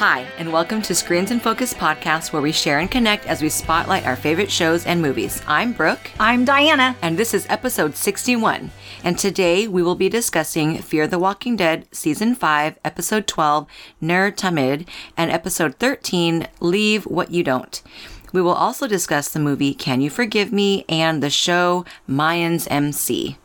Hi, and welcome to Screens and Focus podcast, where we share and connect as we spotlight our favorite shows and movies. I'm Brooke, I'm Diana. and this is episode 61. And today we will be discussing Fear the Walking Dead, season 5, episode 12, Ner Tamid, and episode 13, Leave What You Don't. We will also discuss the movie Can You Forgive Me and the show Mayans MC.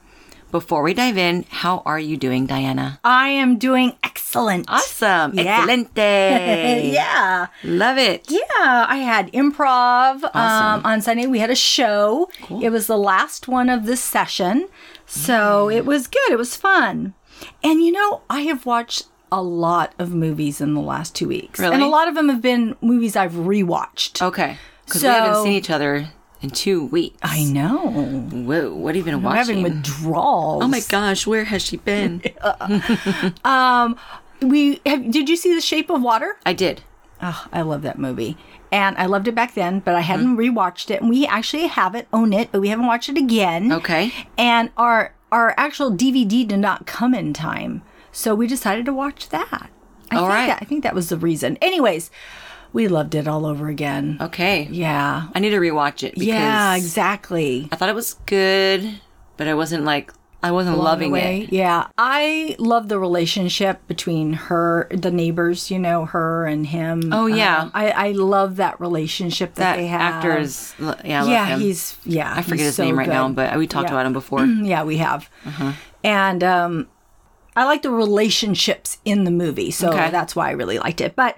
Before we dive in, how are you doing, Diana? I am doing excellent. Awesome. Yeah. Excelente. yeah. Love it. Yeah, I had improv um, on Sunday. We had a show. It was the last one of this session. So it was good. It was fun. And you know, I have watched a lot of movies in the last two weeks. Really? And a lot of them have been movies I've rewatched. Okay. Because we haven't seen each other in two weeks. I know. Whoa, what have you been I'm watching? having withdrawals. oh my gosh, where has she been? Um, we have, did you see The Shape of Water? I did. Oh, I love that movie. And I loved it back then, but I Mm-hmm. hadn't rewatched it. And we actually have it, own it, but we haven't watched it again. Okay. And our our actual DVD did not come in time. So we decided to watch that. I All think right. That, I think that was the reason. Anyways, we loved it all over again. Okay. Yeah. I need to rewatch it because Yeah, exactly. I thought it was good, but I wasn't like I wasn't loving it. Yeah. I love the relationship between her, the neighbors, you know, her and him. Oh, yeah. Um, I, I love that relationship that, That they have. actor is yeah, I love yeah, he's yeah. I forget his so name right now, but we talked Yeah. about him before. yeah, we have. And um, I like the relationships in the movie, so Okay. that's why I really liked it. But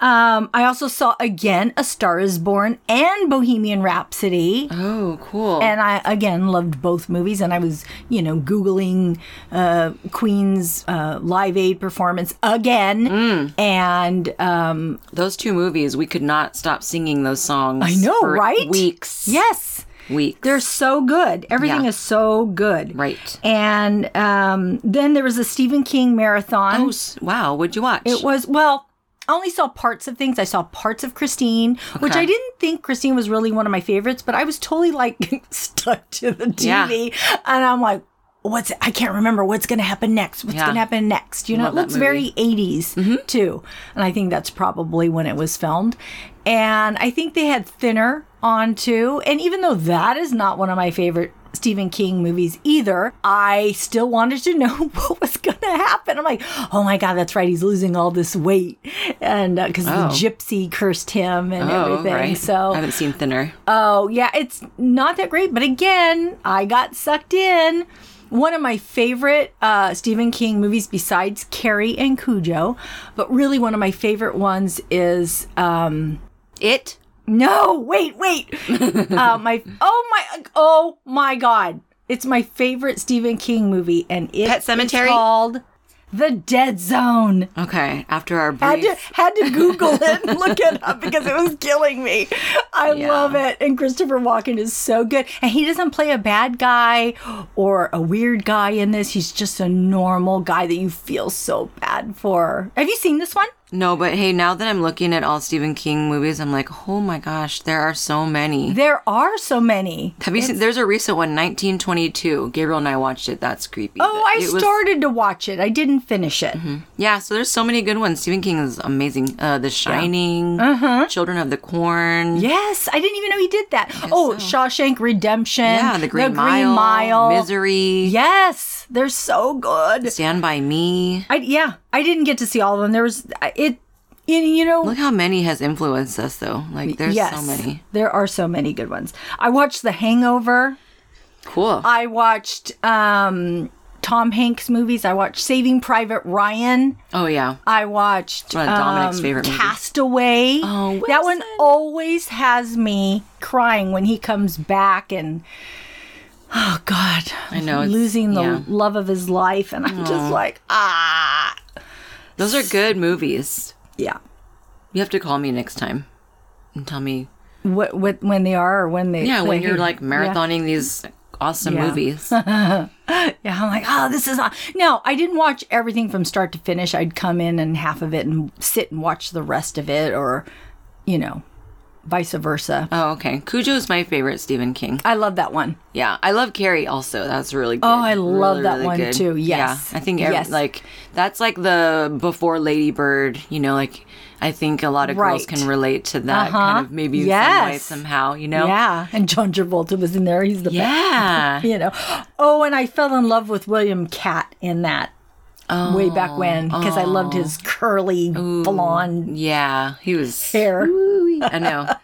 um, I also saw again A Star Is Born and Bohemian Rhapsody. oh, cool. And I again loved both movies, and I was, you know, googling uh, Queen's uh, Live Aid performance again, Mm. and um, those two movies, we could not stop singing those songs. I know, for right? Weeks. yes, Weeks. they're so good. Everything Yeah. is so good, right. And um, then there was a Stephen King marathon. Oh, wow. What'd you watch? It was well. I only saw parts of things. I saw parts of Christine, which I didn't think Christine was really one of my favorites, but I was totally like stuck to the TV, and I'm like, "What's? I can't remember what's going to happen next. What's Yeah. going to happen next?" You know, Love it looks very 80s too, and I think that's probably when it was filmed. And I think they had Thinner on too, and even though that is not one of my favorite. Stephen King movies either. I still wanted to know what was going to happen. I'm like, oh my God, that's right. He's losing all this weight. And because Oh. the gypsy cursed him and oh, everything. right. I haven't seen Thinner. oh, yeah, it's not that great. But again, I got sucked in. One of my favorite uh, Stephen King movies, besides Carrie and Cujo, but really one of my favorite ones is um, It. No, wait, wait. uh, my oh my oh my god, it's my favorite Stephen King movie, and it Pet is called The Dead Zone. Okay. After our Had brief. to had to Google it and look it up because it was killing me. I Yeah. love it, and Christopher Walken is so good, and he doesn't play a bad guy or a weird guy in this. He's just a normal guy that you feel so bad for. Have you seen this one? No, but hey, now that I'm looking at all Stephen King movies, I'm like, oh my gosh, there are so many. There are so many. Have you seen? There's a recent one, 1922. Gabriel and I watched it. That's creepy. Oh, I was- Mm-hmm. started to watch it. I didn't finish it. Yeah, so there's so many good ones. Stephen King is amazing. Uh, the Shining, Uh huh. Children of the Corn. Yes, I didn't even know he did that. Oh, Shawshank Redemption. Yeah, The Green, Mile, Mile. Misery, Yes, they're so good. Stand by Me. I yeah, I didn't get to see all of them. There was it. You know, Look how many has influenced us, though. Like, there's yes, so many. There are so many good ones. I watched The Hangover. Cool. I watched um, Tom Hanks movies. I watched Saving Private Ryan. oh yeah. I watched one of Dominic's um, favorite movies. Castaway. Oh, that one always has me crying when he comes back and oh god, I know, losing the yeah. love of his life, and I'm just like ah, Those are good movies. yeah. You have to call me next time and tell me. What what when they are or when they Yeah, when you're like marathoning these awesome Yeah. movies. Yeah, I'm like, oh, this is. aw-" No, I didn't watch everything from start to finish. I'd come in and half of it and sit and watch the rest of it, or, you know. Vice versa. Oh, okay. Cujo's my favorite Stephen King. I love that one. Yeah, I love Carrie also. That's really good. Oh, I love Really, that really one good. too. Yes. Yeah, I think ev- Yes. like that's like the before Lady Bird. You know, like I think a lot of girls can relate to that Uh-huh. kind of maybe in some way somehow. You know. Yeah, and John Travolta was in there. He's the best. Yeah. You know. Oh, and I fell in love with William Katt in that way back when because I loved his curly blonde Yeah, he was. hair. I know.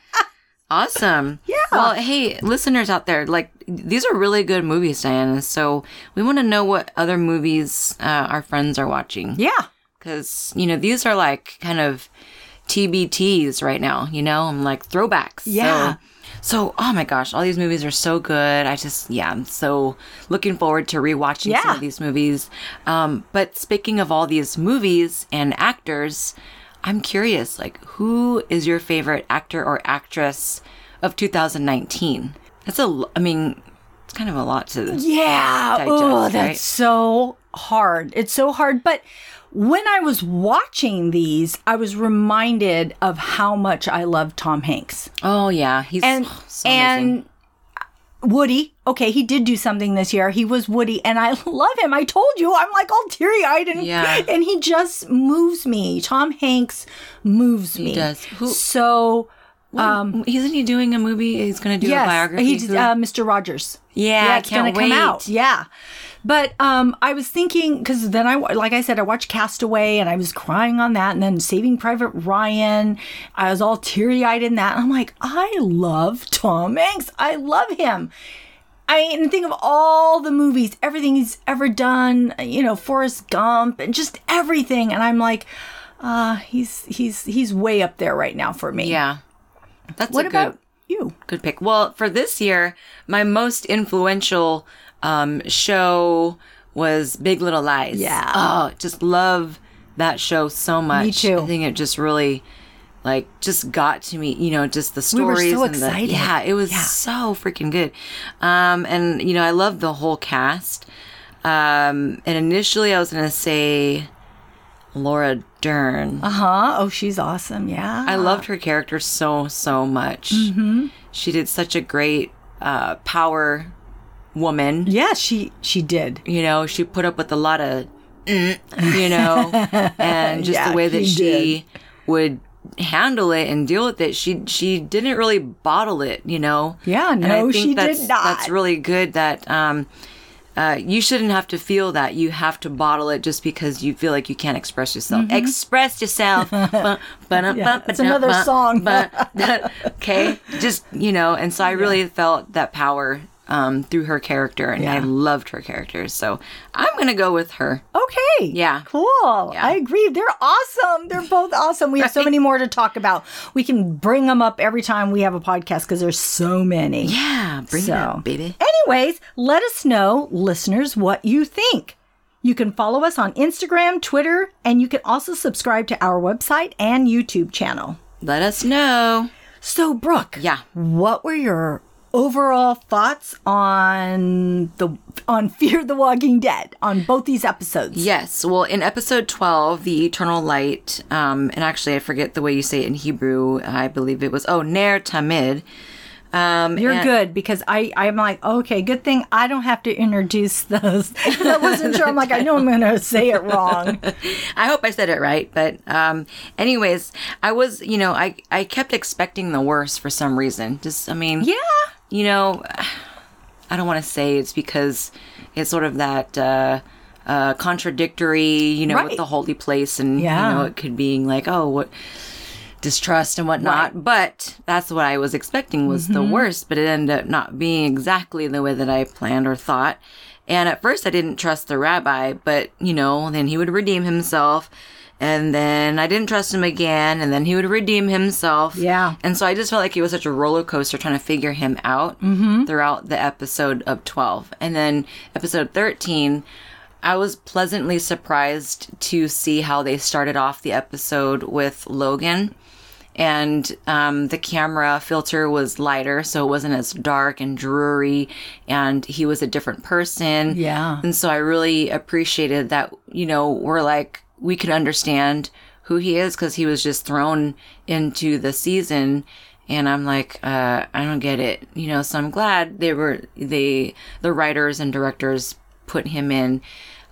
Awesome. Yeah. Well, hey, listeners out there, like these are really good movies, Diana. So we want to know what other movies uh, our friends are watching. Yeah. because you know these are like kind of TBTs right now. You know, I'm like throwbacks. Yeah. So, so oh my gosh, all these movies are so good. I just yeah, I'm so looking forward to rewatching some of these movies. Um, but speaking of all these movies and actors, I'm curious, like who is your favorite actor or actress of 2019? That's a, I mean, kind of a lot to. Yeah. digest, oh, that's right? so hard. It's so hard. But when I was watching these, I was reminded of how much I love Tom Hanks. Oh yeah, he's and so and Woody. Okay, he did do something this year. He was Woody, and I love him. I told you, I'm like all teary eyed, and Yeah. and he just moves me. Tom Hanks moves me. does. Who- So Isn't he doing a movie? He's going to do a biography. he did uh, Mr. Rogers. Yeah, I can't gonna come wait. out. Yeah, but um, I was thinking because then I, like I said, I watched Castaway and I was crying on that, and then Saving Private Ryan, I was all teary eyed in that. And I'm like, I love Tom Hanks. I love him. I and think of all the movies, everything he's ever done. You know, Forrest Gump, and just everything. And I'm like, uh, he's he's he's way up there right now for me. yeah, that's What a good about you? good pick. Well, for this year, my most influential um, show was Big Little Lies. Yeah. Oh, just love that show so much. Me too. I think it just really. Like just got to me, you know, just the stories. We so and the excited. yeah, it was so freaking good. Um, and you know, I love the whole cast. Um, and initially, I was gonna say Laura Dern. Uh huh. Oh, she's awesome. Yeah. I loved her character so so much. Mm-hmm. She did such a great uh, power woman. Yeah, she she did. You know, she put up with a lot of, mm, you know, and just Yeah, the way that she she would handle it and deal with it. She she didn't really bottle it. You know. Yeah, no, she did not. That's really good. That. Um, uh, you shouldn't have to feel that. You have to bottle it just because you feel like you can't express yourself. Express yourself. yeah, that's another song. okay, just you know, and so I really felt that power um, through her character, and I loved her character. So I'm gonna go with her. Okay. Yeah. Cool. I agree. They're awesome. They're both awesome. We have so many more to talk about. We can bring them up every time we have a podcast because there's so many. Yeah, bring it up, baby. Anyways, let us know, listeners, what you think. You can follow us on Instagram, Twitter, and you can also subscribe to our website and YouTube channel. Let us know. So, Brooke, Yeah. what were your overall thoughts on the on Fear the Walking Dead on both these episodes? Yes. Well, in episode 12, the eternal light, um, and actually, I forget the way you say it in Hebrew. I believe it was, oh, Ner Tamid. Um, You're and- good because I I'm like okay, good thing I don't have to introduce those. I wasn't sure. I'm like I know I'm going to say it wrong. I hope I said it right, but um, anyways, I was, you know, I I kept expecting the worst for some reason. Just, I mean, Yeah. You know, I don't want to say it's because it's sort of that uh, uh, contradictory, you know, Right. with the holy place, and Yeah. you know, it could be like, oh, what distrust and whatnot. But that's what I was expecting was the worst, but it ended up not being exactly the way that I planned or thought. And at first, I didn't trust the rabbi, but you know, then he would redeem himself. And then I didn't trust him again, and then he would redeem himself. Yeah. And so I just felt like he was such a roller coaster trying to figure him out throughout the episode of 12. And then episode 13, I was pleasantly surprised to see how they started off the episode with Logan. And um, the camera filter was lighter, so it wasn't as dark and dreary, and he was a different person. Yeah. And so I really appreciated that, you know, we're like, we could understand who he is because he was just thrown into the season And I'm like, uh, I don't get it, you know. So I'm glad they were they the writers and directors put him in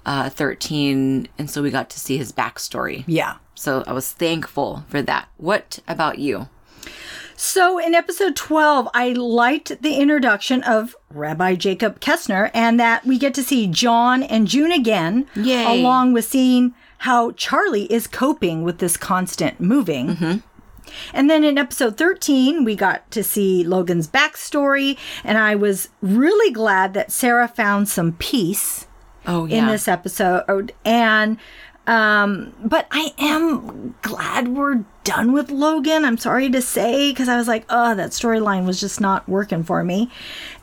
uh, 13, and so we got to see his backstory. Yeah. So I was thankful for that. What about you? So in episode 12, I liked the introduction of Rabbi Jacob Kessner and that we get to see John and June again, Yay. along with seeing how Charlie is coping with this constant moving. And then in episode 13, we got to see Logan's backstory, and I was really glad that Sarah found some peace Oh yeah. in this episode and um but i am glad we're done with logan i'm sorry to say because i was like oh that storyline was just not working for me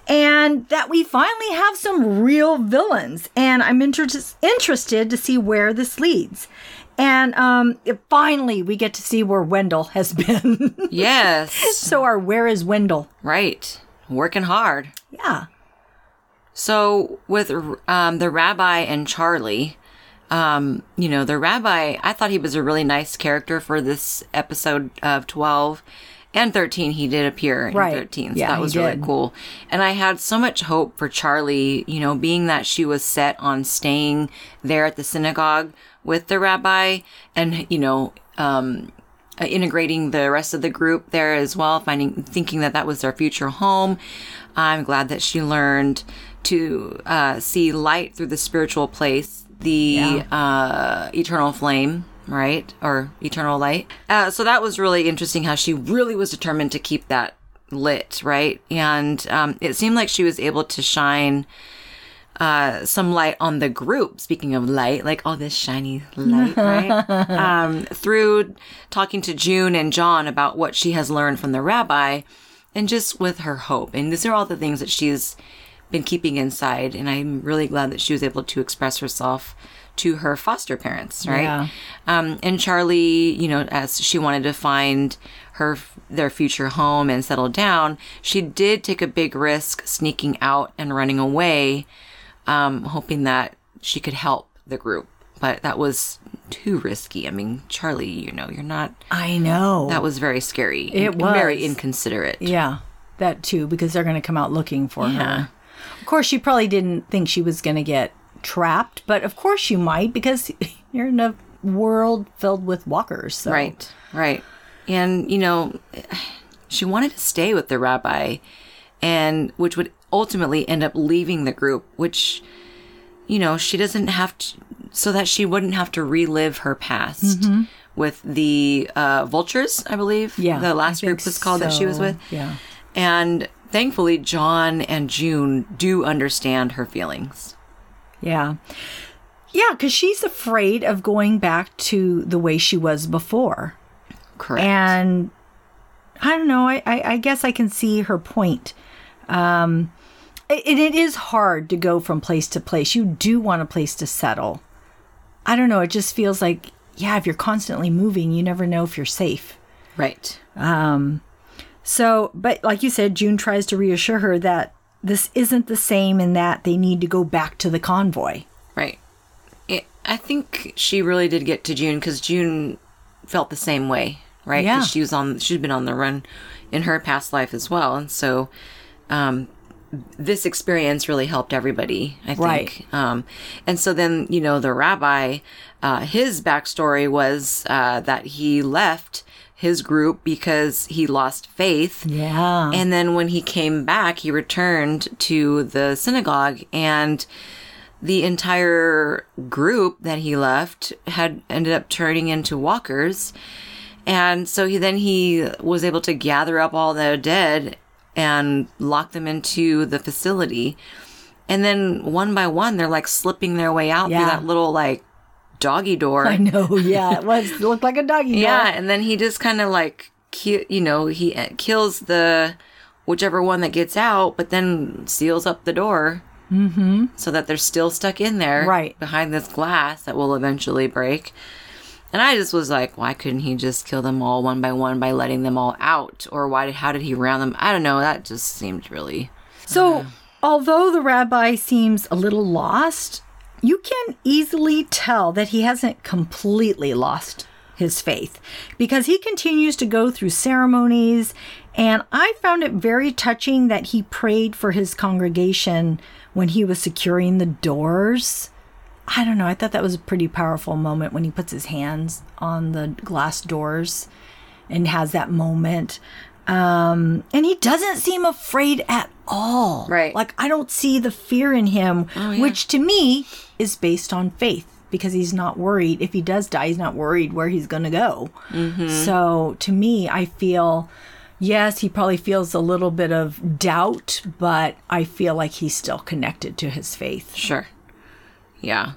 and that we finally have some real villains and i'm inter- interested to see where this leads and um it- finally we get to see where wendell has been Yes. so our where is wendell right. Working hard. yeah So with um, the rabbi and Charlie, um, you know, the rabbi, I thought he was a really nice character for this episode of 12 and 13. He did appear in Right. 13. So Yeah, that was really did. cool. And I had so much hope for Charlie, you know, being that she was set on staying there at the synagogue with the rabbi and, you know, um, uh, integrating the rest of the group there as well, finding thinking that that was their future home. I'm glad that she learned to uh, see light through the spiritual place, the uh, eternal flame, right, or eternal light. Uh, so that was really interesting. How she really was determined to keep that lit, right, and um, it seemed like she was able to shine uh, some light on the group. Speaking of light, like all this shiny light, right? um, through talking to June and John about what she has learned from the rabbi, and just with her hope. And these are all the things that she's been keeping inside. And I'm really glad that she was able to express herself to her foster parents, right? Yeah. Um, and Charlie, you know, as she wanted to find her their future home and settle down, she did take a big risk sneaking out and running away, um, hoping that she could help the group. But that was too risky. I mean, Charlie, you know, you're not. i know That was very scary. It was very inconsiderate. Yeah, that too, because they're going to come out looking for Yeah. her. Of course, she probably didn't think she was going to get trapped, but of course you might because you're in a world filled with walkers. So. Right, right. And, you know, she wanted to stay with the rabbi, and which would ultimately end up leaving the group, which, you know, she doesn't have to, so that she wouldn't have to relive her past with the uh, vultures, I believe. Yeah, The last group was called that she was with. Yeah. And thankfully, John and June do understand her feelings. Yeah. Yeah, because she's afraid of going back to the way she was before. Correct. And I don't know, I, I, I guess I can see her point. Um, it, it is hard to go from place to place. You do want a place to settle. I don't know, it just feels like, yeah, if you're constantly moving, you never know if you're safe. right. Um, so, but like you said, June tries to reassure her that this isn't the same and that they need to go back to the convoy. Right. It, I think she really did get to June because June felt the same way, right? Yeah. she was on. She'd been on the run in her past life as well, and so um, this experience really helped everybody. I think. Right. Um, and so then you know the rabbi, uh, his backstory was uh, that he left his group because he lost faith. Yeah. And then when he came back, he returned to the synagogue and the entire group that he left had ended up turning into walkers. And so he then he was able to gather up all the dead and lock them into the facility. And then one by one they're like slipping their way out Yeah. through that little like doggy door. I know, yeah. It was it looked like a doggy door. Yeah, and then he just kind of like, ki- you know, he uh, kills the whichever one that gets out, but then seals up the door. Mm-hmm. So that they're still stuck in there, Right. behind this glass that will eventually break. And I just was like, why couldn't he just kill them all one by one by letting them all out? Or why how did he round them? I don't know. That just seemed really So, although the rabbi seems a little lost, you can easily tell that he hasn't completely lost his faith because he continues to go through ceremonies. And I found it very touching that he prayed for his congregation when he was securing the doors. I don't know. I thought that was a pretty powerful moment when he puts his hands on the glass doors and has that moment. Um, and he doesn't seem afraid at all. Right. Like, I don't see the fear in him, which to me is based on faith because he's not worried. If he does die, he's not worried where he's going to go. So to me, I feel. Yes, he probably feels a little bit of doubt, but I feel like he's still connected to his faith. Sure. Yeah.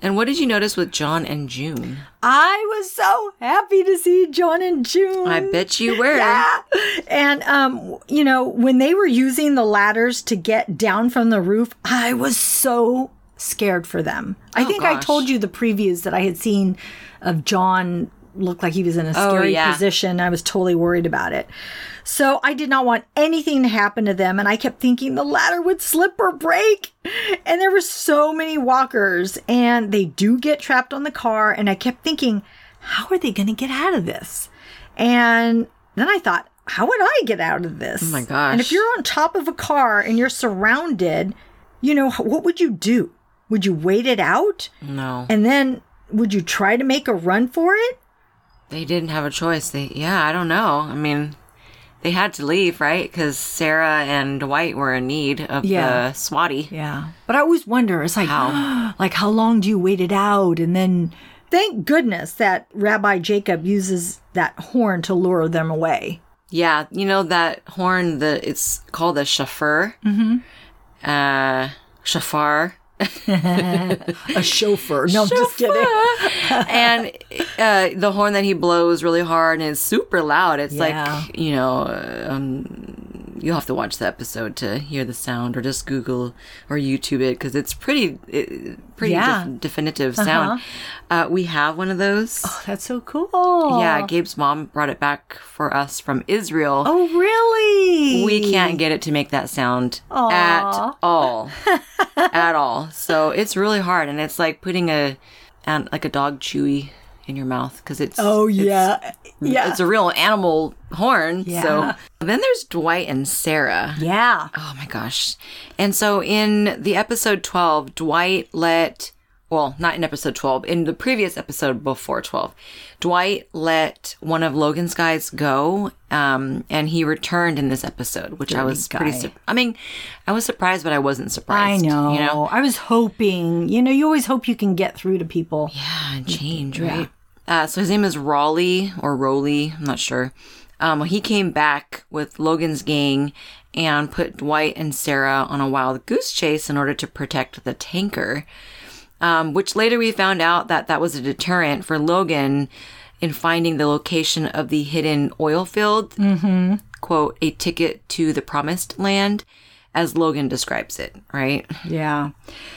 And what did you notice with John and June? I was so happy to see John and June. I bet you were. Yeah. And um, you know, when they were using the ladders to get down from the roof, I was so scared for them. I Oh, think I told you the previews that I had seen of John looked like he was in a Oh, scary yeah. position. I was totally worried about it. So I did not want anything to happen to them. And I kept thinking the ladder would slip or break. And there were so many walkers and they do get trapped on the car. And I kept thinking, how are they going to get out of this? And then I thought, how would I get out of this? Oh my gosh. And if you're on top of a car and you're surrounded, you know, what would you do? Would you wait it out? No. And then would you try to make a run for it? They didn't have a choice. They, yeah, I don't know. I mean, they had to leave, right? Because Sarah and Dwight were in need of Yeah. the swatty. Yeah. But I always wonder, it's like, How? like how long do you wait it out? And then thank goodness that Rabbi Jacob uses that horn to lure them away. Yeah, you know that horn. The it's called a shofar. Mm-hmm. Uh, shofar. A chauffeur. No, I'm just kidding. and uh, the horn that he blows really hard and it's super loud. It's Yeah. like you know, um, you'll have to watch the episode to hear the sound, or just Google or YouTube it because it's pretty, it, pretty Yeah. def- definitive sound. Uh, we have one of those. Oh, that's so cool. Yeah, Gabe's mom brought it back for us from Israel. Oh, really? We can't get it to make that sound at all, at all. So it's really hard, and it's like putting a, an, like a dog chewy in your mouth because it's Oh, it's- yeah. yeah. it's a real animal horn. Yeah. So then there's Dwight and Sarah. yeah. Oh my gosh. And so in the episode 12, Dwight let, well, not in episode 12, in the previous episode before 12, Dwight let one of Logan's guys go. Um, and he returned in this episode, which I was pretty, su- I mean, I was surprised, but I wasn't surprised I know. You know? I was hoping, you know, you always hope you can get through to people. Yeah, and change, right? Uh, so his name is Raleigh or Rowley, I'm not sure. Um, he came back with Logan's gang and put Dwight and Sarah on a wild goose chase in order to protect the tanker. Um, which later we found out that that was a deterrent for Logan in finding the location of the hidden oil field. Mm-hmm. Quote, a ticket to the promised land, as Logan describes it, right? Yeah.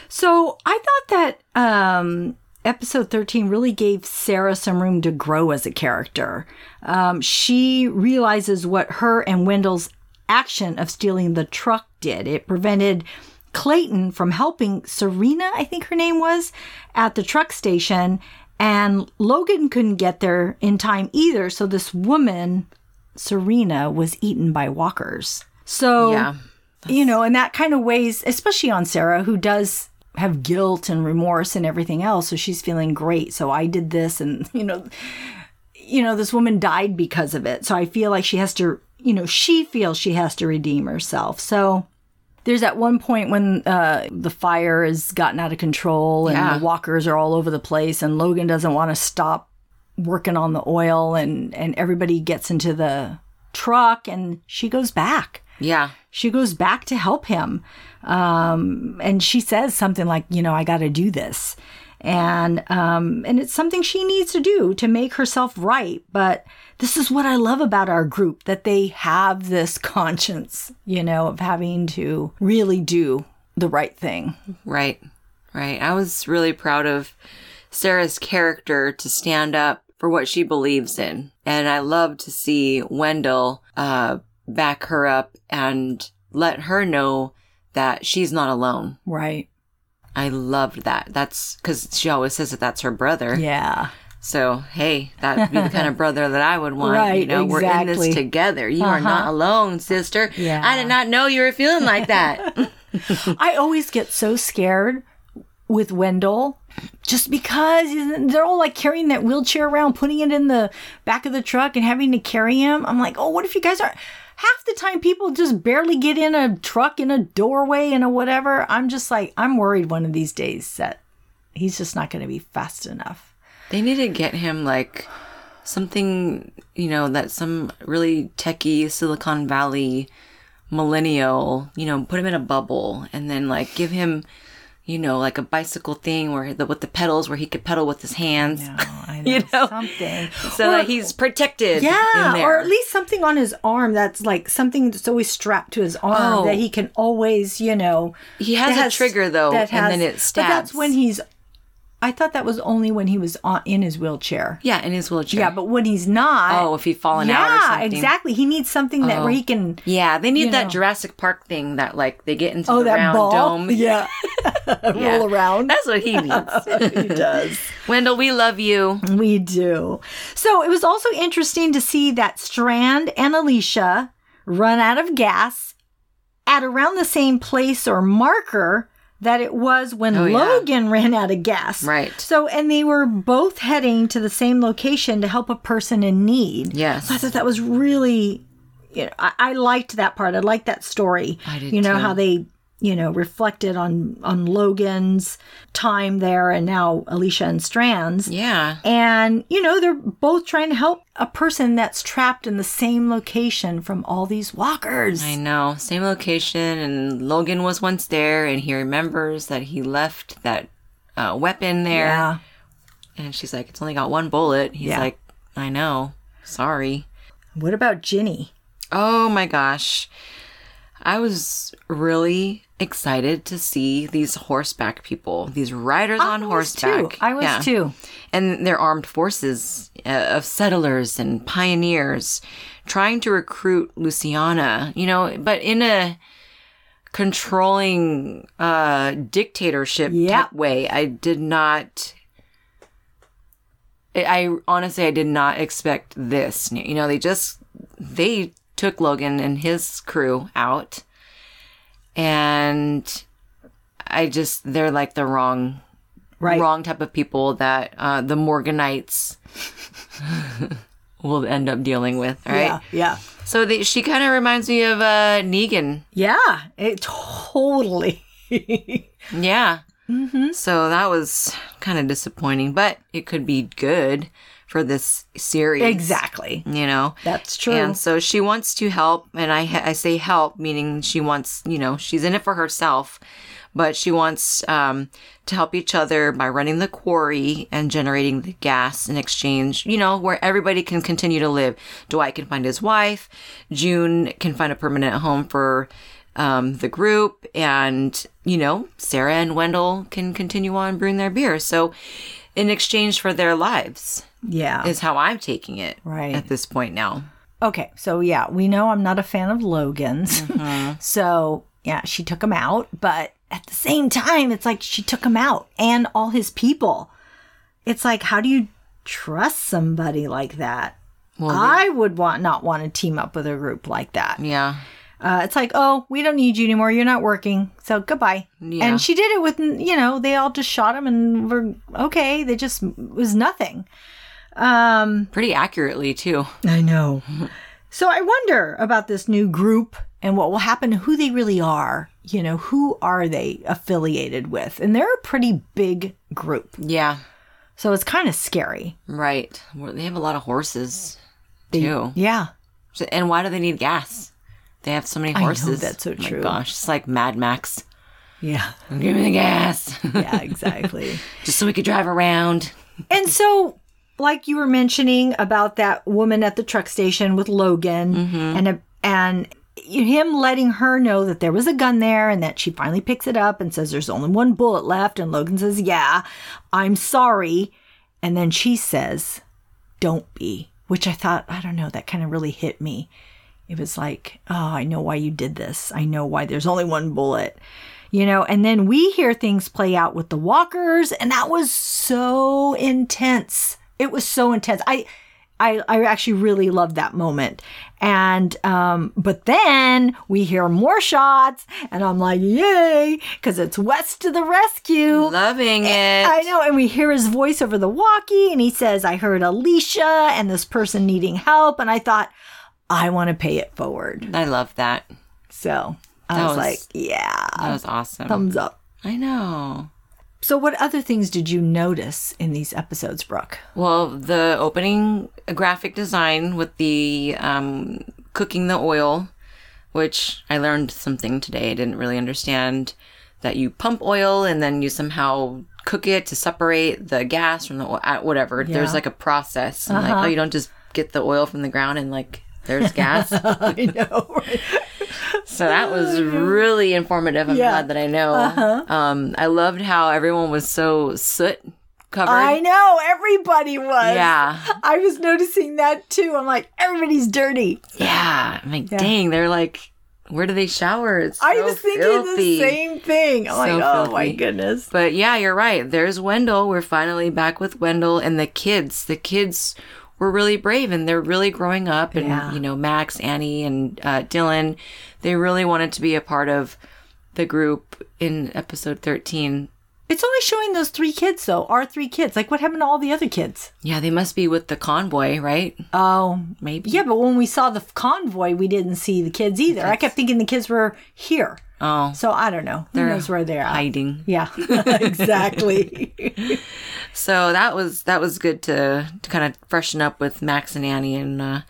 So I thought that um, episode 13 really gave Sarah some room to grow as a character. Um, she realizes what her and Wendell's action of stealing the truck did. It prevented Clayton from helping Serena, I think her name was, at the truck station. And Logan couldn't get there in time either. So this woman, Serena, was eaten by walkers. So Yeah. you know, and that kind of weighs, especially on Sarah, who does have guilt and remorse and everything else. So she's feeling great. So I did this, and you know, you know, this woman died because of it. So I feel like she has to, you know, she feels she has to redeem herself. So there's at one point when uh, the fire has gotten out of control and Yeah. the walkers are all over the place, and Logan doesn't want to stop working on the oil, and and everybody gets into the truck, and she goes back Yeah. she goes back to help him um, and she says something like you know i got to do this and um, and it's something she needs to do to make herself right but this is what i love about our group that they have this conscience you know of having to really do the right thing Right. Right. I was really proud of Sarah's character to stand up for what she believes in. And I love to see Wendell uh, back her up and let her know that she's not alone. right I loved that. That's because she always says that that's her brother. yeah So hey, that'd be the kind of brother that I would want. Right, you know, we're in this together. You are not uh-huh. alone, sister. Yeah. I did not know you were feeling like that. I always get so scared with Wendell just because they're all like carrying that wheelchair around, putting it in the back of the truck and having to carry him. I'm like, oh, what if you guys are. Half the time, people just barely get in a truck, in a doorway, in a whatever. I'm just like, I'm worried one of these days that he's just not going to be fast enough. They need to get him like something, you know, that some really techie Silicon Valley millennial, you know, put him in a bubble and then like give him, you know, like a bicycle thing where the, with the pedals where he could pedal with his hands. Oh, I You know, something. So Or- that he's protected. in Yeah, or at least something on his arm that's like something that's always strapped to his arm Oh. that he can always, you know. He has a trigger, though, and then it stabs. But that's when he's. I thought that was only when he was on, in his wheelchair. yeah, in his wheelchair. Yeah, but when he's not. Oh, if he'd fallen yeah, out or something. exactly. He needs something that where he oh. can. Yeah, they need that know. Jurassic Park thing that like they get into Oh, the that round ball. dome. Yeah, Yeah. roll around. That's what he needs. he does. Wendell, we love you. We do. So it was also interesting to see that Strand and Alicia run out of gas at around the same place or marker that it was when Oh, yeah. Logan ran out of gas. Right. So, and they were both heading to the same location to help a person in need. Yes. So I thought that was really, you know, I, I liked that part. I liked that story. I did You know, too. how they, you know, reflected on, on Logan's time there and now Alicia and Strand's. Yeah. And, you know, they're both trying to help a person that's trapped in the same location from all these walkers. I know. Same location, and Logan was once there, and he remembers that he left that uh, weapon there. Yeah. And she's like, "It's only got one bullet." He's Yeah. like, "I know. Sorry." What about Ginny? Oh my gosh. I was really excited to see these horseback people, these riders on I was horseback. too. I was Yeah. too. And their armed forces uh, of settlers and pioneers trying to recruit Luciana, you know, but in a controlling uh dictatorship Yep. type way. I did not I I honestly I did not expect this. You know, they just they took Logan and his crew out and I just they're like the wrong Right. wrong type of people that uh, the Morganites will end up dealing with. right? Yeah. Yeah. So they, she kind of reminds me of uh, Negan. Yeah. It totally. Yeah. Mm-hmm. So that was kind of disappointing, but it could be good for this series. exactly. You know? That's true. And so she wants to help, and I I say help, meaning she wants, you know, she's in it for herself, but she wants um, to help each other by running the quarry and generating the gas in exchange, you know, where everybody can continue to live. Dwight can find his wife, June can find a permanent home for um, the group, and you know, Sarah and Wendell can continue on brewing their beer. So, in exchange for their lives, yeah. is how I'm taking it Right. at this point now. Okay, so yeah, we know I'm not a fan of Logan's. Mm-hmm. so yeah, she took him out, but at the same time, it's like she took him out and all his people. It's like, how do you trust somebody like that? Well, I would want not want to team up with a group like that. Yeah. Uh, it's like, oh, we don't need you anymore. You're not working, so goodbye. Yeah. And she did it with, you know, they all just shot him and were okay. They just it was nothing. Um, Pretty accurately, too. I know. so I wonder about this new group and what will happen, to who they really are. You know, who are they affiliated with? And they're a pretty big group. Yeah. So it's kind of scary. Right. Well, They have a lot of horses, too. Yeah. So- And why do they need gas? They have so many know, horses. that's so Oh true. gosh. It's like Mad Max. Yeah. Give me the gas. Yeah, exactly. Just so we could drive around. and so, like you were mentioning about that woman at the truck station with Logan mm-hmm. and a, and him letting her know that there was a gun there and that she finally picks it up and says there's only one bullet left and Logan says, "Yeah, I'm sorry." And then she says, "Don't be." Which I thought, I don't know, that kind of really hit me. It was like, "Oh, I know why you did this. I know why there's only one bullet." You know, and then we hear things play out with the walkers and that was so intense. It was so intense. I I, I actually really loved that moment. And, um, but then we hear more shots and I'm like, yay, because it's Wes to the rescue. Loving it. I know. And we hear his voice over the walkie and he says, I heard Alicia and this person needing help. And I thought, I want to pay it forward. I love that. So I was, was- like, yeah, That was awesome. thumbs up. I know. So, what other things did you notice in these episodes, Brooke? Well, the opening graphic design with the um, cooking the oil, which I learned something today. I didn't really understand that you pump oil and then you somehow cook it to separate the gas from the oil, whatever. There's like a process. I'm like, oh, you don't just get the oil from the ground and like there's gas. I know. So that was really informative. I'm Yeah. glad that I know. Um, I loved how everyone was so soot covered. I know. Everybody was. yeah. I was noticing that too. I'm like, everybody's dirty. Yeah. I'm like, dang, they're like, where do they shower? It's I so was thinking filthy. the same thing. I'm So like, oh my goodness. But yeah, you're right. There's Wendell. We're finally back with Wendell and the kids. The kids were really brave and they're really growing up. And, Yeah. you know, Max, Annie, and uh, Dylan, they really wanted to be a part of the group in episode 13. It's only showing those three kids though, our three kids. Like what happened to all the other kids? Yeah, they must be with the convoy, right? Oh, Maybe. yeah, but when we saw the convoy, we didn't see the kids either. I kept thinking the kids were here. Oh, So I don't know. Who knows where they're at? hiding. Yeah, exactly. So that was that was good to, to kind of freshen up with Max and Annie and uh,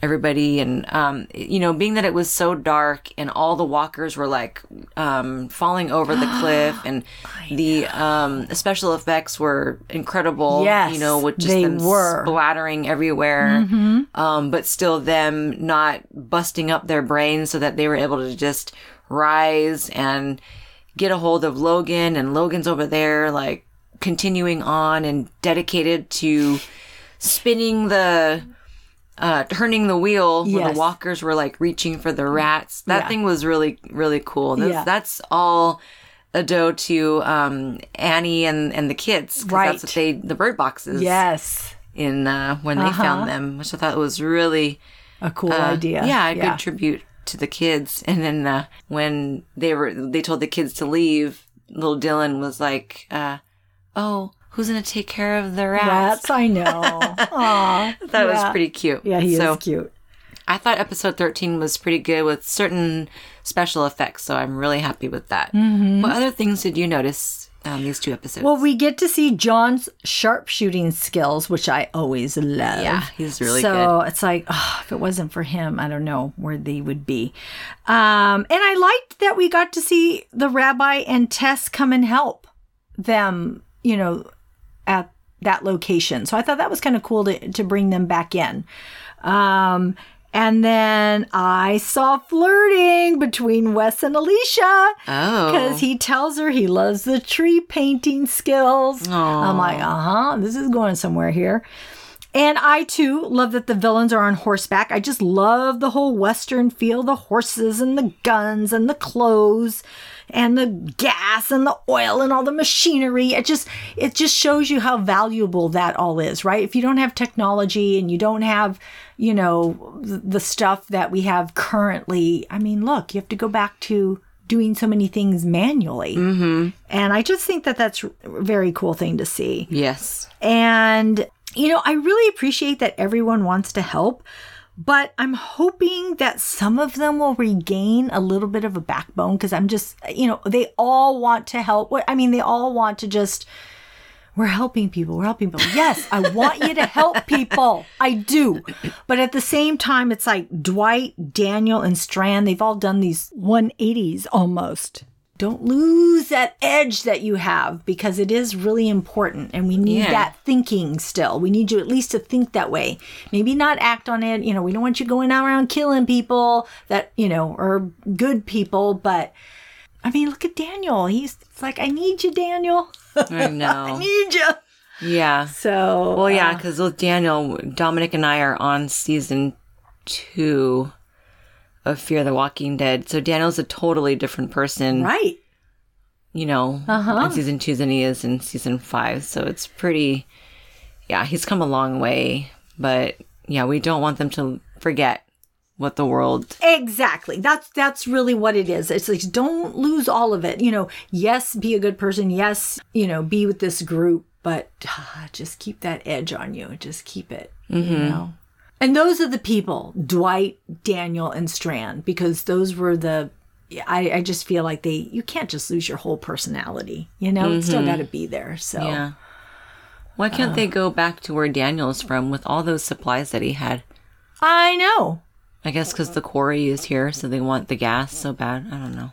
everybody, and um, you know, being that it was so dark and all the walkers were like um, falling over the cliff, and the um, special effects were incredible. Yes, you know, with just them were. splattering everywhere, um, but still them not busting up their brains so that they were able to just rise and get a hold of Logan and Logan's over there like continuing on and dedicated to spinning the uh turning the wheel when Yes. the walkers were like reaching for the rats. That Yeah. thing was really really cool. That's, Yeah. that's all a doe to um Annie and and the kids. Right. that's what they the bird boxes yes, in uh when they found them which I thought was really a cool uh, idea. Yeah, a good tribute to the kids. And then uh, when they were, they told the kids to leave. Little Dylan was like, uh, "Oh, who's gonna take care of the rats?" Rats, I know. Aw, That was pretty cute. Yeah, he so is cute. I thought episode thirteen was pretty good with certain special effects. So I'm really happy with that. What other things did you notice on these two episodes? Well, we get to see John's sharpshooting skills, which I always love. yeah, he's really so good. So it's like, oh, if it wasn't for him, I don't know where they would be. Um, and I liked that we got to see the rabbi and Tess come and help them, you know, at that location. So I thought that was kind of cool to, to bring them back in. Um, and then I saw flirting between Wes and Alicia Oh, because he tells her he loves the tree painting skills. I'm like, uh huh, this is going somewhere here. And I too love that the villains are on horseback. I just love the whole Western feel the horses and the guns and the clothes and the gas and the oil and all the machinery. It just it just shows you how valuable that all is, right? If you don't have technology and you don't have, you know, the stuff that we have currently, I mean, look, you have to go back to doing so many things manually. Mm-hmm. And I just think that that's a very cool thing to see. yes. And, you know, I really appreciate that everyone wants to help, but I'm hoping that some of them will regain a little bit of a backbone because I'm just, you know, they all want to help. I mean, they all want to just, we're helping people. We're helping people. Yes, I want you to help people. I do. But at the same time, it's like Dwight, Daniel, and Strand, they've all done these 180s almost. Don't lose that edge that you have because it is really important and we need Yeah. that thinking still. We need you at least to think that way. Maybe not act on it. You know, we don't want you going around killing people that, you know, are good people, but I mean, look at Daniel. He's it's like, I need you, Daniel. I know. I need you. yeah. So, Well, yeah, because with Daniel, Dominic and I are on season two of Fear the Walking Dead. So Daniel's a totally different person, right. you know, Uh-huh. in season two than he is in season five. So it's pretty yeah, he's come a long way, but yeah, we don't want them to forget what the world Exactly. That's that's really what it is. It's like don't lose all of it. You know, yes, be a good person. Yes, you know, be with this group, but ah, just keep that edge on you. Just keep it. You mm-hmm. know. And those are the people, Dwight, Daniel, and Strand, because those were the. I, I just feel like they. You can't just lose your whole personality. You know, it's still mm-hmm. got to be there. So Yeah. Why can't they uh. go back to where Daniel's from with all those supplies that he had? I know. I guess because the quarry is here, so they want the gas so bad. I don't know.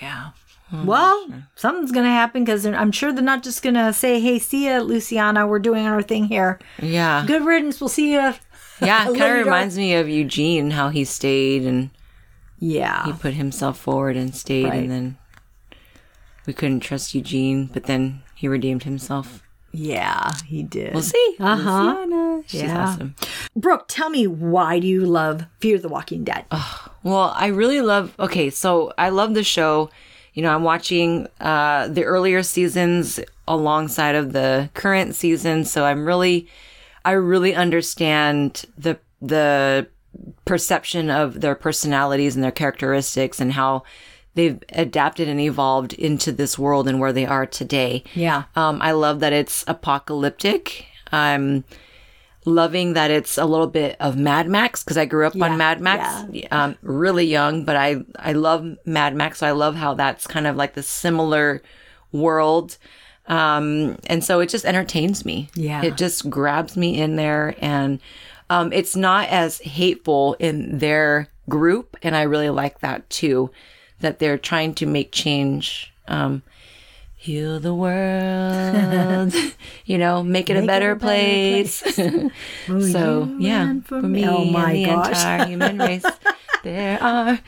Yeah. Hmm. Well, something's going to happen because I'm sure they're not just going to say, hey, see ya, Luciana. We're doing our thing here. Yeah. Good riddance. We'll see you. Yeah, it kind of reminds me of Eugene, how he stayed and Yeah. he put himself forward and stayed, Right. and then we couldn't trust Eugene, but then he redeemed himself. Yeah, he did. We'll see. Uh-huh. She's Yeah. awesome. Brooke, tell me why do you love Fear the Walking Dead? Well, I really love. Okay, so I love the show. You know, I'm watching uh, the earlier seasons alongside of the current season, so I'm really, I really understand the the perception of their personalities and their characteristics and how they've adapted and evolved into this world and where they are today. Yeah. Um, I love that it's apocalyptic. I'm loving that it's a little bit of Mad Max because I grew up Yeah, on Mad Max, um, really young, but I I love Mad Max, so I love how that's kind of like the similar world. Um, and so it just entertains me. Yeah. It just grabs me in there and um, it's not as hateful in their group. And I really like that too, that they're trying to make change. Um, heal the world, you know, make it a Make it better a better place. so yeah, for me. Oh, my and the entire human race, there are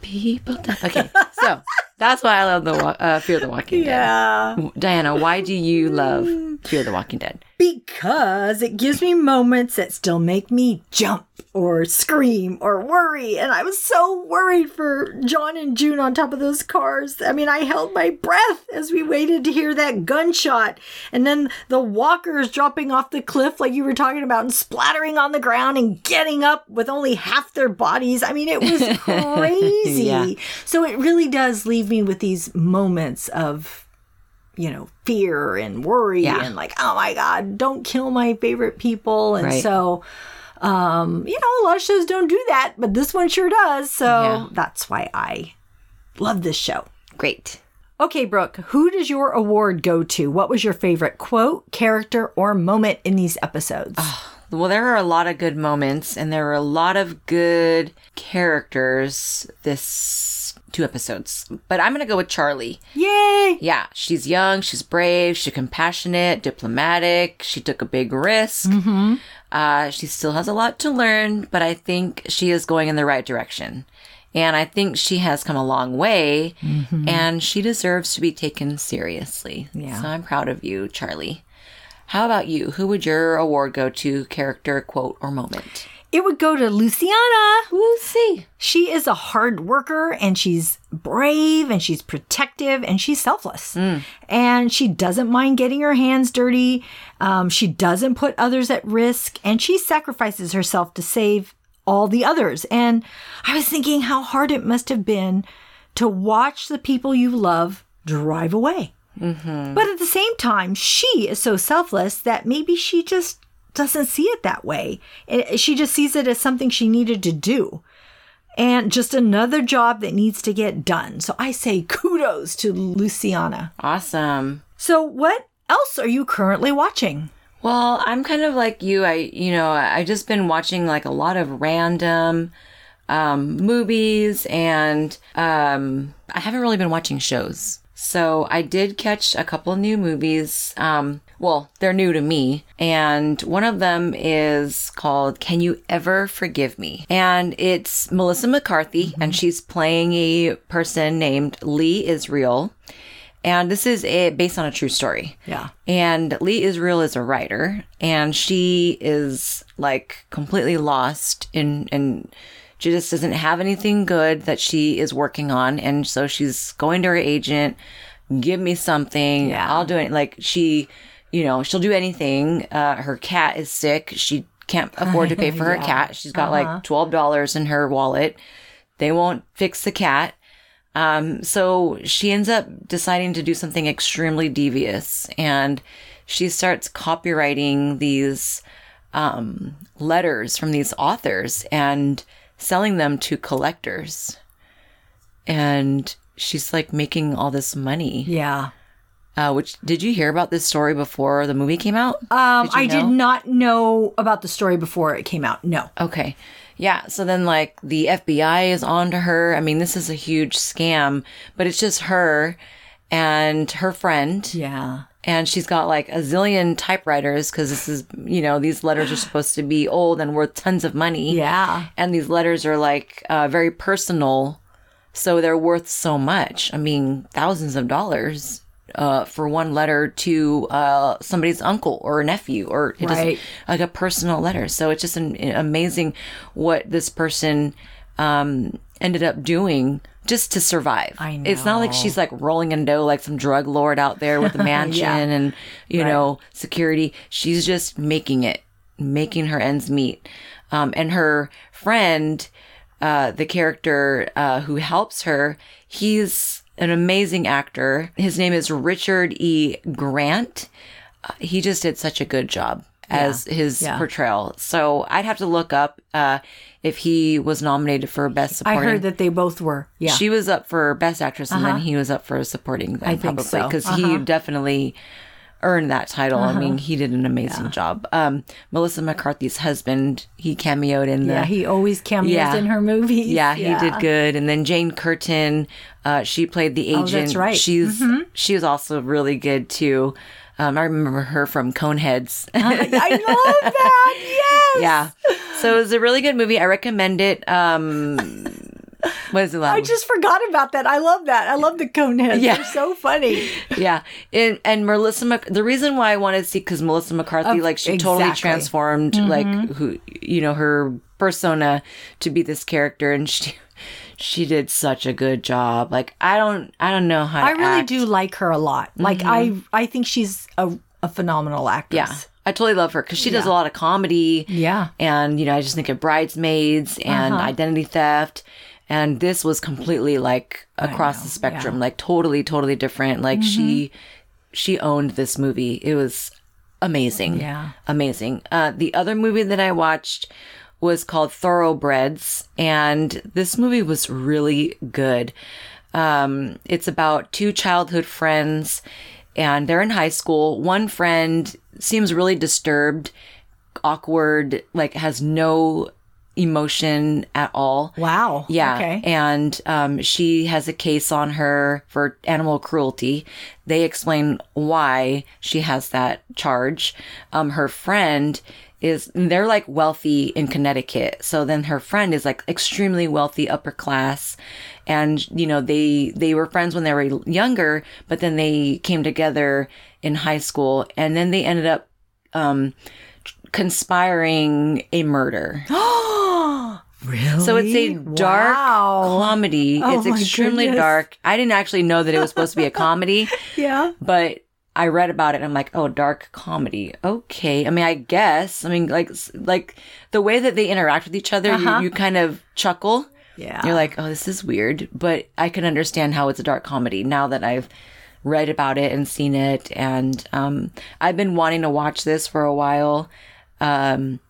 people. Di- okay, so that's why I love the uh, Fear the Walking Yeah. Dead. Diana, why do you love Fear the Walking Dead? Because it gives me moments that still make me jump or scream or worry. And I was so worried for John and June on top of those cars. I mean, I held my breath as we waited to hear that gunshot. And then the walkers dropping off the cliff, like you were talking about, and splattering on the ground and getting up with only half their bodies. I mean, it was crazy. Yeah. So it really does leave me with these moments of you know, fear and worry Yeah. and like, oh my God, don't kill my favorite people. And Right. so, um, you know, a lot of shows don't do that, but this one sure does. So Yeah. that's why I love this show. Great. Okay, Brooke, who does your award go to? What was your favorite quote, character, or moment in these episodes? Well, there are a lot of good moments, and there are a lot of good characters this two episodes. But I'm gonna go with Charlie. Yay! Yeah, she's young, she's brave, she's compassionate, diplomatic. She took a big risk. Mm-hmm. Uh, she still has a lot to learn, but I think she is going in the right direction. And I think she has come a long way, and she deserves to be taken seriously. Yeah. So I'm proud of you, Charlie. How about you? Who would your award go to? Character, quote, or moment? It would go to Luciana. We'll. She is a hard worker and she's brave and she's protective and she's selfless. And she doesn't mind getting her hands dirty. Um, she doesn't put others at risk and she sacrifices herself to save all the others. And I was thinking how hard it must have been to watch the people you love drive away. But at the same time, she is so selfless that maybe she just doesn't see it that way. It- She just sees it as something she needed to do and just another job that needs to get done. So I say kudos to Luciana. Awesome. So, what else are you currently watching? Well, I'm kind of like you. I, you know, I just been watching like a lot of random um, movies, and um, I haven't really been watching shows. So I did catch a couple new movies. Um, well, they're new to me, and one of them is called "Can You Ever Forgive Me?" and it's Melissa McCarthy, mm-hmm. and she's playing a person named Lee Israel. And this is a, based on a true story. Yeah. And Lee Israel is a writer, and she is like completely lost in and she just doesn't have anything good that she is working on, and so she's going to her agent, give me something, Yeah. I'll do it. Like she you know, she'll do anything. Uh, her cat is sick. She can't afford to pay for her Yeah. cat. She's got like twelve dollars in her wallet. They won't fix the cat. Um, so she ends up deciding to do something extremely devious, and she starts copywriting these um, letters from these authors and selling them to collectors. And she's like making all this money. Yeah. Uh, which did you hear about this story before the movie came out? Um, Did I did not know about the story before it came out. No. Okay. Yeah. So then, like, the FBI is on to her. I mean, this is a huge scam, but it's just her and her friend. Yeah. And she's got like a zillion typewriters because this is, you know, these letters are supposed to be old and worth tons of money. Yeah. And these letters are like uh, very personal. So they're worth so much. I mean, thousands of dollars. Uh, for one letter to uh, somebody's uncle or a nephew, or it Right. like a personal letter. So it's just an, amazing what this person um, ended up doing just to survive. I It's not like she's like rolling in dough like some drug lord out there with a mansion and you know security. She's just making it, making her ends meet. Um, and her friend, uh, the character uh, who helps her, he's an amazing actor. His name is Richard E. Grant. Uh, he just did such a good job as his Yeah. portrayal. So I'd have to look up uh, if he was nominated for best supporting. I heard that they both were. Yeah. She was up for best actress, and then he was up for supporting. Then I think probably so. because he definitely earned that title. I Uh-huh. mean, he did an amazing job. Um, Melissa McCarthy's husband, he cameoed in the. yeah. He always cameos Yeah. in her movies. yeah, he did good. And then Jane Curtin, uh, she played the agent. Oh, that's right. Mm-hmm. She's she was also really good too. Um, I remember her from Coneheads. I love that. Yes. yeah, so it was a really good movie. I recommend it. Um, what is it? I just forgot about that. I love that. I love the coneheads. Yeah. They're so funny. yeah and and melissa Mc- the reason why i wanted to see because melissa mccarthy like she totally exactly. transformed like who you know her persona to be this character and she she did such a good job like i don't i don't know how to I really act. do like her a lot. Like I, I think she's a, a phenomenal actress. yeah i totally love her because she does a lot of comedy Yeah. and you know i just think of bridesmaids and Uh-huh. identity theft and this was completely like across the spectrum like totally totally different. Like she Mm-hmm. she owned this movie. It was amazing. Yeah. amazing. Uh the other movie that i watched was called thoroughbreds and this movie was really good. Um it's about two childhood friends and they're in high school. One friend seems really disturbed awkward like has no emotion at all Wow. yeah. Okay. And um, she has a case on her for animal cruelty. They explain why she has that charge. Um, her friend is, they're like wealthy in Connecticut. So then her friend is like extremely wealthy, upper class. And, you know, they, they were friends when they were younger, but then they came together in high school and then they ended up, um, conspiring a murder. really? So it's a dark Wow. comedy. Oh it's extremely goodness. dark. I didn't actually know that it was supposed to be a comedy, Yeah. but I read about it and I'm like, oh, dark comedy. Okay. I mean, I guess. I mean, like, like the way that they interact with each other, Uh-huh. you, you kind of chuckle. Yeah. You're like, oh, this is weird, but I can understand how it's a dark comedy now that I've read about it and seen it. And um, I've been wanting to watch this for a while. Um,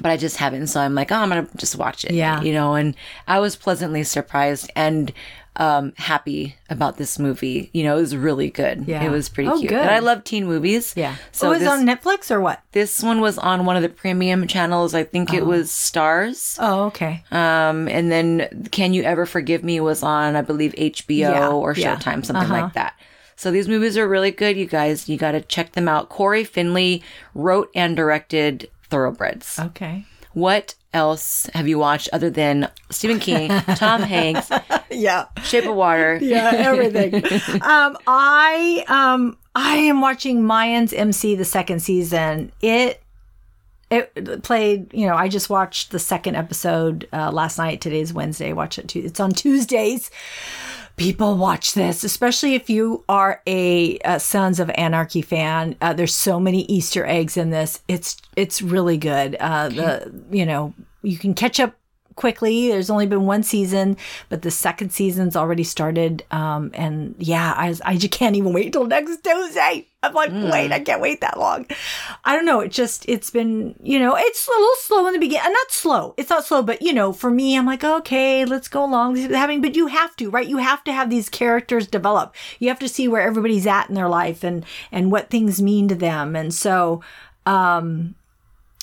but I just haven't. So I'm like, oh, I'm going to just watch it. Yeah. You know, and I was pleasantly surprised and um, happy about this movie. You know, it was really good. Yeah. It was pretty Oh, cute. good. And I love teen movies. yeah. So So was this, on Netflix or what? this one was on one of the premium channels. I think it was Starz. Oh, okay. Um, and then Can You Ever Forgive Me was on, I believe, HBO Yeah, or yeah. Showtime, something like that. So these movies are really good, you guys. You got to check them out. Cory Finley wrote and directed Thoroughbreds. Okay. What else have you watched other than Stephen King, Tom Hanks, Yeah. Shape of Water? Yeah, everything. um, I um I am watching Mayans MC the second season. It it played, you know, I just watched the second episode uh, last night. Today's Wednesday. Watch it. Tu- It's on Tuesdays. People watch this, especially if you are a, a Sons of Anarchy fan. Uh, there's so many Easter eggs in this. It's it's really good. Uh, the you know you can catch up quickly. There's only been one season, but the second season's already started. Um, and yeah, I, I just can't even wait till next Tuesday. I'm like, wait, I can't wait that long. I don't know. It just, it's been, you know, it's a little slow in the beginning. Not slow. It's not slow, but you know, for me, I'm like, okay, let's go along. Having, but you have to, right? You have to have these characters develop. You have to see where everybody's at in their life and, and what things mean to them. And so, um,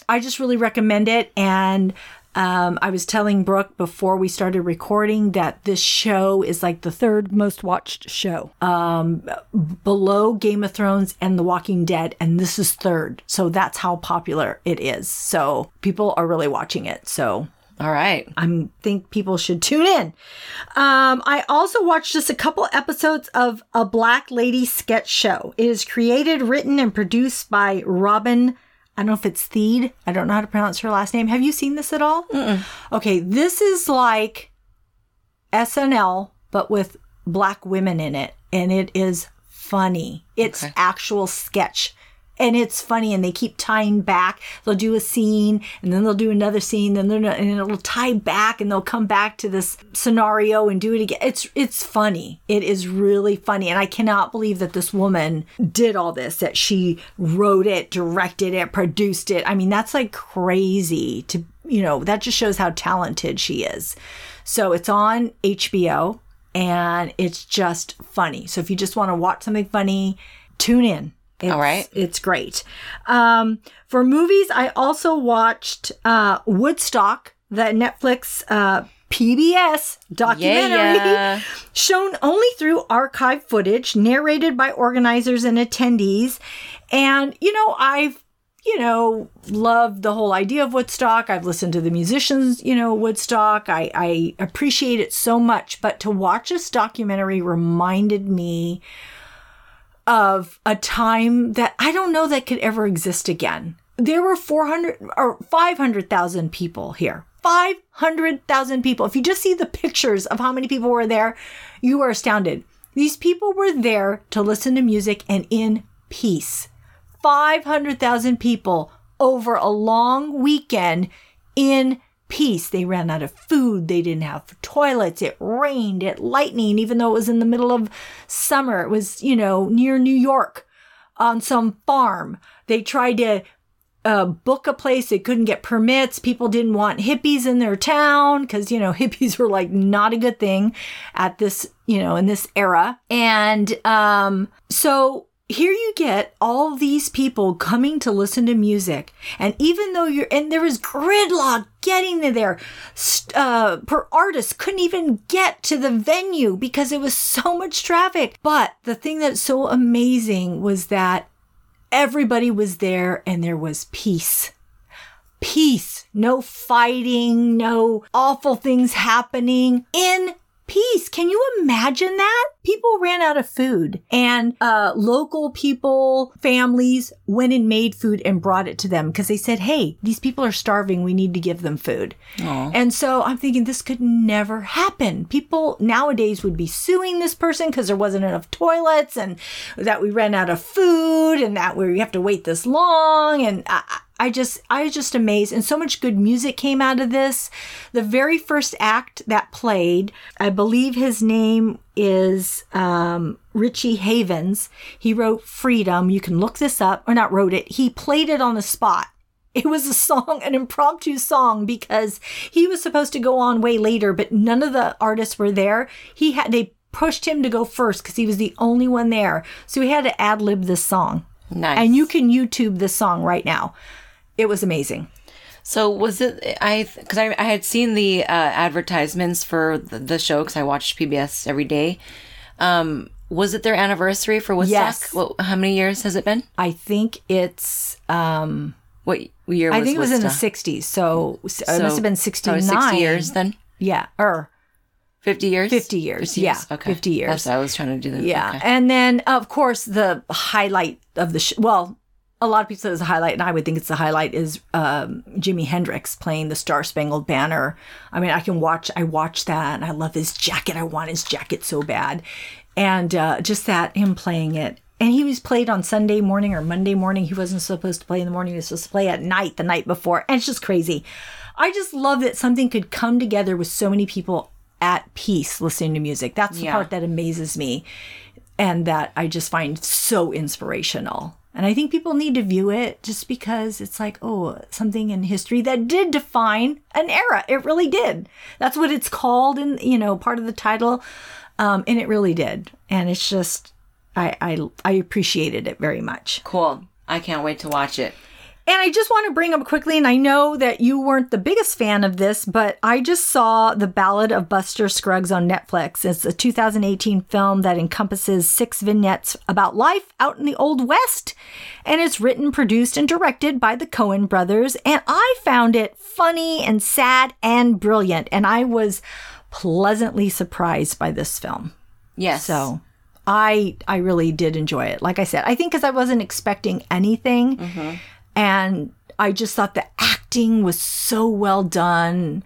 I just really recommend it. And um, I was telling Brooke before we started recording that this show is like the third most watched show, um, below Game of Thrones and The Walking Dead, and this is third. So that's how popular it is. So people are really watching it. So All right. I think people should tune in. Um, I also watched just a couple episodes of a Black Lady sketch show. It is created, written, and produced by Robin. I don't know if it's Theed. I don't know how to pronounce her last name. Have you seen this at all? Okay, this is like SNL, but with black women in it, and it is funny. It's Okay. actual sketch. And it's funny, and they keep tying back. They'll do a scene, and then they'll do another scene, then they're and it'll tie back, and they'll come back to this scenario and do it again. It's it's funny. It is really funny, and I cannot believe that this woman did all this. That she wrote it, directed it, produced it. I mean, that's like crazy. To you know, that just shows how talented she is. So it's on HBO and it's just funny. So if you just want to watch something funny, tune in. It's, All right. It's great. Um, for movies, I also watched uh, Woodstock, the Netflix uh, PBS documentary Yeah. shown only through archive footage narrated by organizers and attendees. And, you know, I've, you know, loved the whole idea of Woodstock. I've listened to the musicians, you know, Woodstock. I, I appreciate it so much. But to watch this documentary reminded me of a time that I don't know that could ever exist again. There were 400 or 500,000 people here. 500,000 people. If you just see the pictures of how many people were there, you are astounded. These people were there to listen to music and in peace. 500,000 people over a long weekend in peace. They ran out of food. They didn't have toilets. It rained. It lightning, even though it was in the middle of summer. It was, you know, near New York on some farm. They tried to uh, book a place. They couldn't get permits. People didn't want hippies in their town because, you know, hippies were like not a good thing at this, you know, in this era. And um, so here you get all these people coming to listen to music. And even though you're, and there was gridlock getting to there, uh, per artist couldn't even get to the venue because it was so much traffic. But the thing that's so amazing was that everybody was there and there was peace. Peace. No fighting, no awful things happening in peace. Can you imagine that? People ran out of food and uh, local people, families went and made food and brought it to them because they said, hey, these people are starving. We need to give them food. And so I'm thinking this could never happen. People nowadays would be suing this person because there wasn't enough toilets and that we ran out of food and that we have to wait this long. And I, I just, I was just amazed. And so much good music came out of this. The very first act that played, I believe his name is um, Richie Havens. He wrote Freedom. You can look this up, or not wrote it. He played it on the spot. It was a song, an impromptu song, because he was supposed to go on way later, but none of the artists were there. He had, they pushed him to go first because he was the only one there. So he had to ad lib this song. Nice. And you can YouTube this song right now. It was amazing. So was it I because I, I had seen the uh, advertisements for the, the show because I watched PBS every day. Um, was it their anniversary for Woodstock? Yes. What, how many years has it been? I think it's, um, What year? Was I think it was in the 60s. So, so it must have been 69. 60 years then. Yeah. Or, 50 years? 50 years, yeah, Okay. 50 years. That's what I was trying to do. that. yeah. okay. And then, of course, the highlight of the, sh- well, a lot of people say it's a highlight, and I would think it's the highlight is um, Jimi Hendrix playing the Star Spangled Banner. I mean, I can watch, I watch that, and I love his jacket. I want his jacket so bad, and uh, just that him playing it. And he was played on Sunday morning or Monday morning. He wasn't supposed to play in the morning. He was supposed to play at night the night before. And it's just crazy. I just love that something could come together with so many people at peace listening to music. That's the Yeah. part that amazes me and that I just find so inspirational. And I think people need to view it just because it's like, oh, something in history that did define an era. It really did. That's what it's called in, you know, part of the title. Um, and it really did. And it's just, I, I, I appreciated it very much. Cool. I can't wait to watch it. And I just want to bring up quickly, and I know that you weren't the biggest fan of this, but I just saw The Ballad of Buster Scruggs on Netflix. It's a 2018 film that encompasses six vignettes about life out in the Old West. And it's written, produced, and directed by the Coen brothers. And I found it funny and sad and brilliant. And I was pleasantly surprised by this film. Yes. So I I really did enjoy it. Like I said, I think because I wasn't expecting anything, mm-hmm. And I just thought the acting was so well done.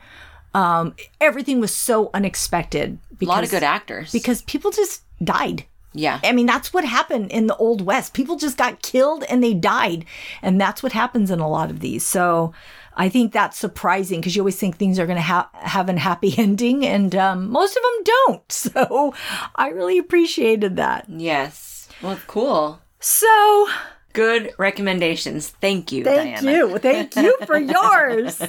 Um, everything was so unexpected. a lot of good actors. because people just died. yeah. I mean, that's what happened in the Old West. People just got killed and they died. And that's what happens in a lot of these. So I think that's surprising because you always think things are going to ha- have an happy ending, and um, most of them don't. So I really appreciated that. Yes. Well, cool. So Good recommendations. Thank you, Diana. thank Diana. you. Thank you for yours.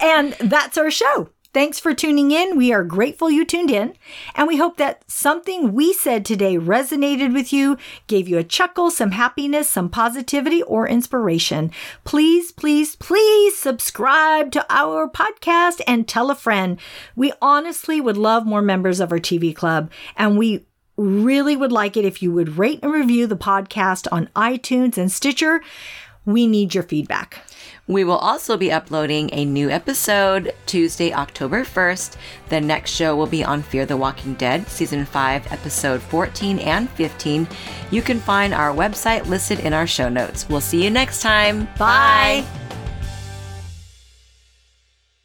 and that's our show. Thanks for tuning in. We are grateful you tuned in, and we hope that something we said today resonated with you, gave you a chuckle, some happiness, some positivity, or inspiration. Please, please, please subscribe to our podcast and tell a friend. We honestly would love more members of our TV club, and we really would like it if you would rate and review the podcast on iTunes and Stitcher. We need your feedback. We will also be uploading a new episode Tuesday, October 1st. The next show will be on Fear the Walking Dead, Season 5, Episode 14 and 15. You can find our website listed in our show notes. We'll see you next time. Bye.